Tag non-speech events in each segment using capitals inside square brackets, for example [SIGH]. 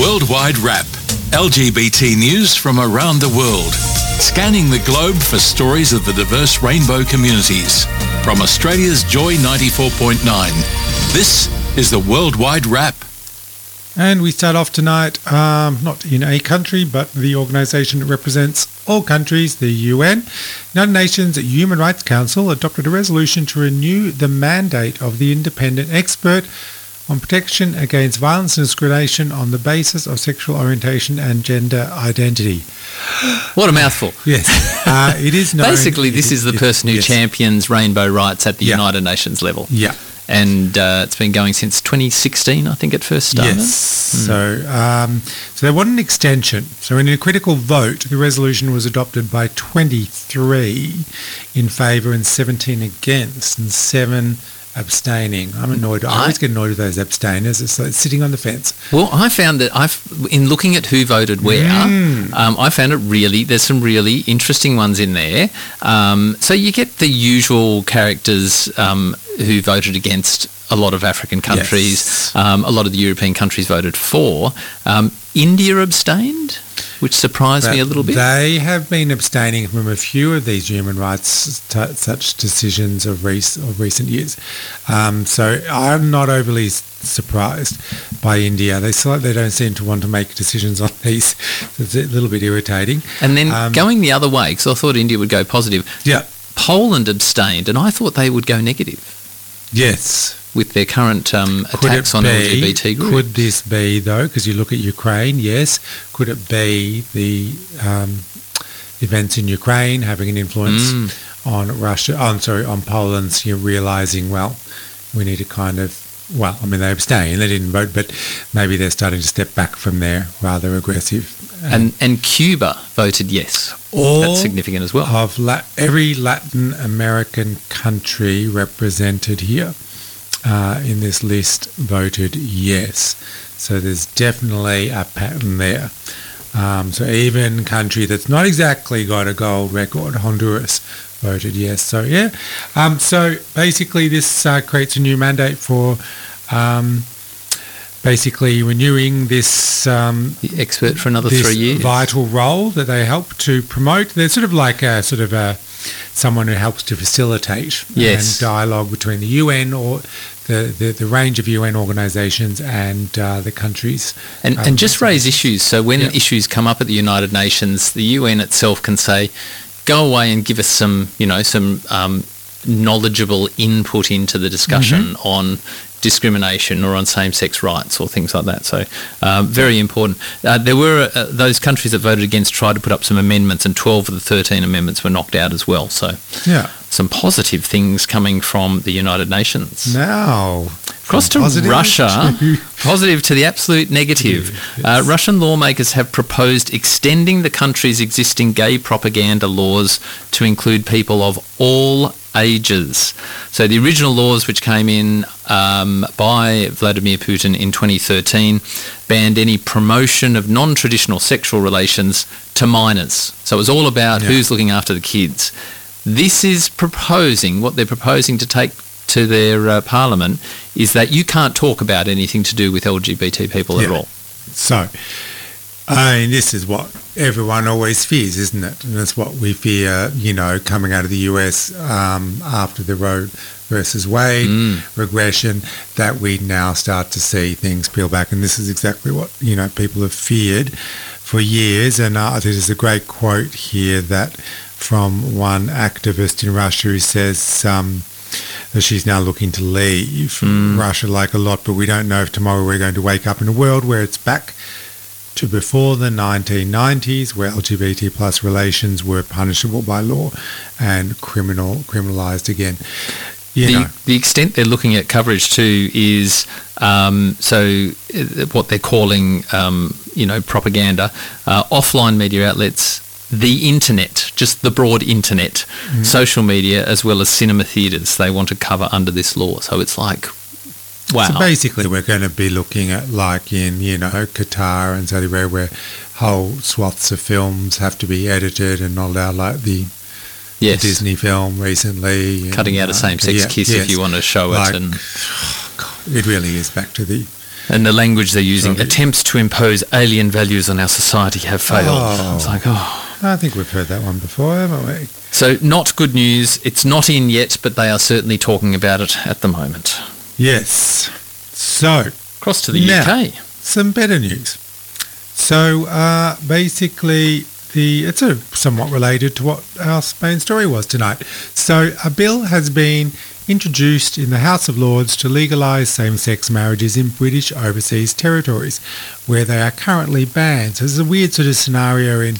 Worldwide Wrap. LGBT news from around the world. Scanning the globe for stories of the diverse rainbow communities. From Australia's Joy 94.9. This is the Worldwide Wrap. And we start off tonight, um, not in a country, but the organisation that represents all countries, the UN. United Nations Human Rights Council adopted a resolution to renew the mandate of the independent expert on protection against violence and discrimination on the basis of sexual orientation and gender identity. [GASPS] What a mouthful. Yes. Uh, it is [LAUGHS] known, Basically, this is the person who yes. champions rainbow rights at the Yeah. United Nations level. Yeah. And uh, it's been going since 2016, I think it first started. Yes. So, um, so they want an extension. So, in a critical vote, the resolution was adopted by 23 in favour and 17 against, and seven abstaining. I'm annoyed. I, I- always get annoyed with those abstainers. It's like sitting on the fence. Well, I found that I've in looking at who voted where, Mm. um, I found it really there's some really interesting ones in there. Um, so you get the usual characters um, who voted against a lot of African countries. Yes. Um, a lot of the European countries voted for. Um, India abstained, which surprised me a little bit. They have been abstaining from a few of these human rights t- such decisions of, rec- of recent years. Um, so I'm not overly surprised by India. They they don't seem to want to make decisions on these. [LAUGHS] It's a little bit irritating. and then Um, going the other way, because I thought India would go positive. Yeah. Poland abstained, and I thought they would go negative Yes. With their current um, attacks it on be, LGBT groups. Could this be though? Because you look at Ukraine. Yes. Could it be the um, events in Ukraine having an influence Mm. on Russia? I'm sorry, on Poland's. You're realizing well, we need to kind of. Well, I mean, they abstained, they didn't vote, but maybe they're starting to step back from their rather aggressive. and and Cuba voted yes. all That's significant as well. of La- every Latin American country represented here uh, in this list voted yes. So there's definitely a pattern there. Um, so even country that's not exactly got a gold record, Honduras, voted yes. So yeah. Um, so basically, this uh, creates a new mandate for. Um, Basically, renewing this um, The expert for another three years. vital role that they help to promote. They're sort of like a sort of a someone who helps to facilitate Yes. and dialogue between the UN or the, the, the range of UN organisations and uh, the countries. and, um, and just raise issues. So when Yeah. issues come up at the United Nations, the UN itself can say, go away and give us some, you know, some um, knowledgeable input into the discussion Mm-hmm. on discrimination or on same-sex rights or things like that. So um, very important. Uh, there were uh, those countries that voted against tried to put up some amendments and 12 of the 13 amendments were knocked out as well. So Yeah. some positive things coming from the United Nations. Now, Across to positive Russia, to- [LAUGHS] positive to the absolute negative. Uh, Russian lawmakers have proposed extending the country's existing gay propaganda laws to include people of all ages. So the original laws, which came in um, by Vladimir Putin in 2013, banned any promotion of non-traditional sexual relations to minors. So it was all about Yeah. who's looking after the kids. This is proposing, what they're proposing to take to their uh, parliament is that you can't talk about anything to do with LGBT people at all. So, I mean, this is what everyone always fears, isn't it? And that's what we fear, you know, coming out of the US um, after the Roe versus Wade regression, that we now start to see things peel back. And this is exactly what, you know, people have feared for years. And uh, there's a great quote here that from one activist in Russia who says, um, that she's now looking to leave Russia like a lot, but we don't know if tomorrow we're going to wake up in a world where it's back to before the 1990s, where LGBT plus relations were punishable by law and criminal criminalized again. You the, know. the extent they're looking at coverage too is um, so uh, what they're calling um, you know propaganda uh, offline media outlets the internet just the broad internet Mm. social media as well as cinema theatres they want to cover under this law so it's like wow So basically, we're going to be looking at like in you know Qatar and Saudi Arabia, where whole swaths of films have to be edited and not allowed, like the, the Disney film recently. cutting out a uh, same-sex yeah, kiss yes. if you want to show it Like, and [SIGHS] God, it really is back to the and the language they're using attempts to impose alien values on our society have failed Oh. it's like oh I think we've heard that one before, haven't we? So not good news. It's not in yet, but they are certainly talking about it at the moment. Yes. So, Across to the Now- UK. some better news. So, uh, basically, the it's a somewhat related to what our main story was tonight. So, a bill has been introduced in the House of Lords to legalise same-sex marriages in British overseas territories, where they are currently banned. So, there's a weird sort of scenario in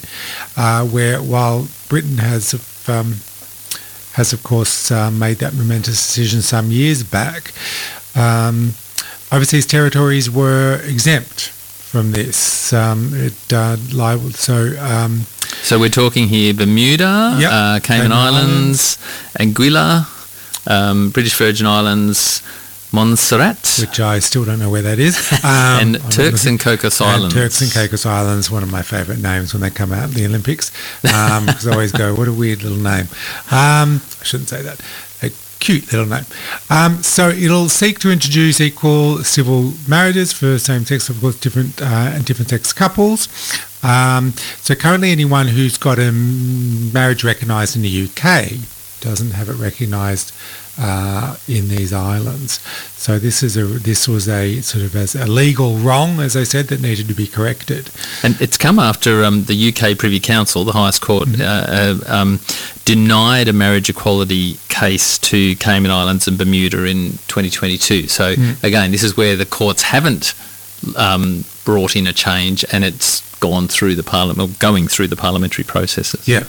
uh, where while Britain has um, has of course uh, made that momentous decision some years back. Um, overseas territories were exempt from this. Um, it uh, li- so um, So we're talking here Bermuda, Yep. uh, Cayman Cayman Islands, Anguilla, um, British Virgin Islands, Montserrat, which I still don't know where that is. [LAUGHS] Um, and I'm Turks and Caicos and Islands. Turks and Caicos Islands, one of my favourite names when they come out in the Olympics. Um, 'cause I always go, what a weird little name. Um, I shouldn't say that. A cute little name. Um, so it'll seek to introduce equal civil marriages for same-sex, of course, different uh, and different-sex couples. Um, so currently, anyone who's got a marriage recognised in the UK doesn't have it recognised uh, in these islands. So this is a this was a sort of as a legal wrong, as I said, that needed to be corrected. And it's come after um, the UK Privy Council, the highest court, Mm-hmm. uh, uh, um, denied a marriage equality case to Cayman Islands and Bermuda in 2022. So Mm. again, this is where the courts haven't um, brought in a change, and it's gone through the parliament, going through the parliamentary processes. Yeah.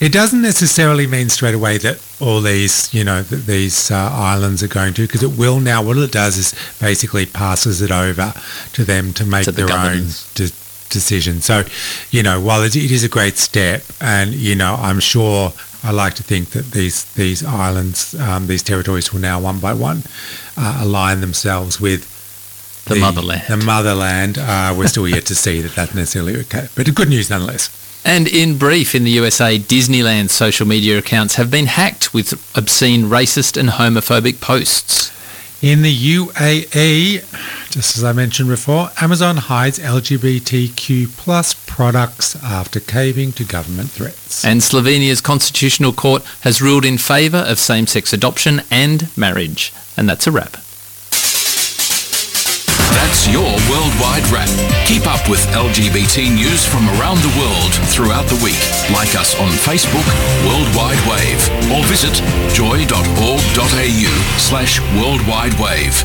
It doesn't necessarily mean straight away that all these, you know, that these uh, islands are going to, because it will now. What it does is basically passes it over to them to make To the their own de- decision. So, you know, while it, it is a great step, and you know, I'm sure I like to think that these these islands, um, these territories, will now one by one uh, align themselves with The motherland. The motherland. Uh, we're still yet to see that that's necessarily okay, but good news nonetheless. And in brief, in the USA, Disneyland's social media accounts have been hacked with obscene racist and homophobic posts. In the UAE, just as I mentioned before, Amazon hides LGBTQ plus products after caving to government threats. And Slovenia's constitutional court has ruled in favour of same-sex adoption and marriage. And that's a wrap. That's your worldwide wrap. Keep up with LGBT news from around the world throughout the week. Like us on Facebook, Worldwide Wave, or visit joy.org.au slash worldwide wave.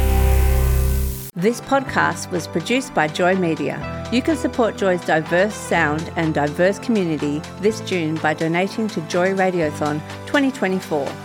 This podcast was produced by Joy Media. You can support Joy's diverse sound and diverse community this June by donating to Joy Radiothon 2024.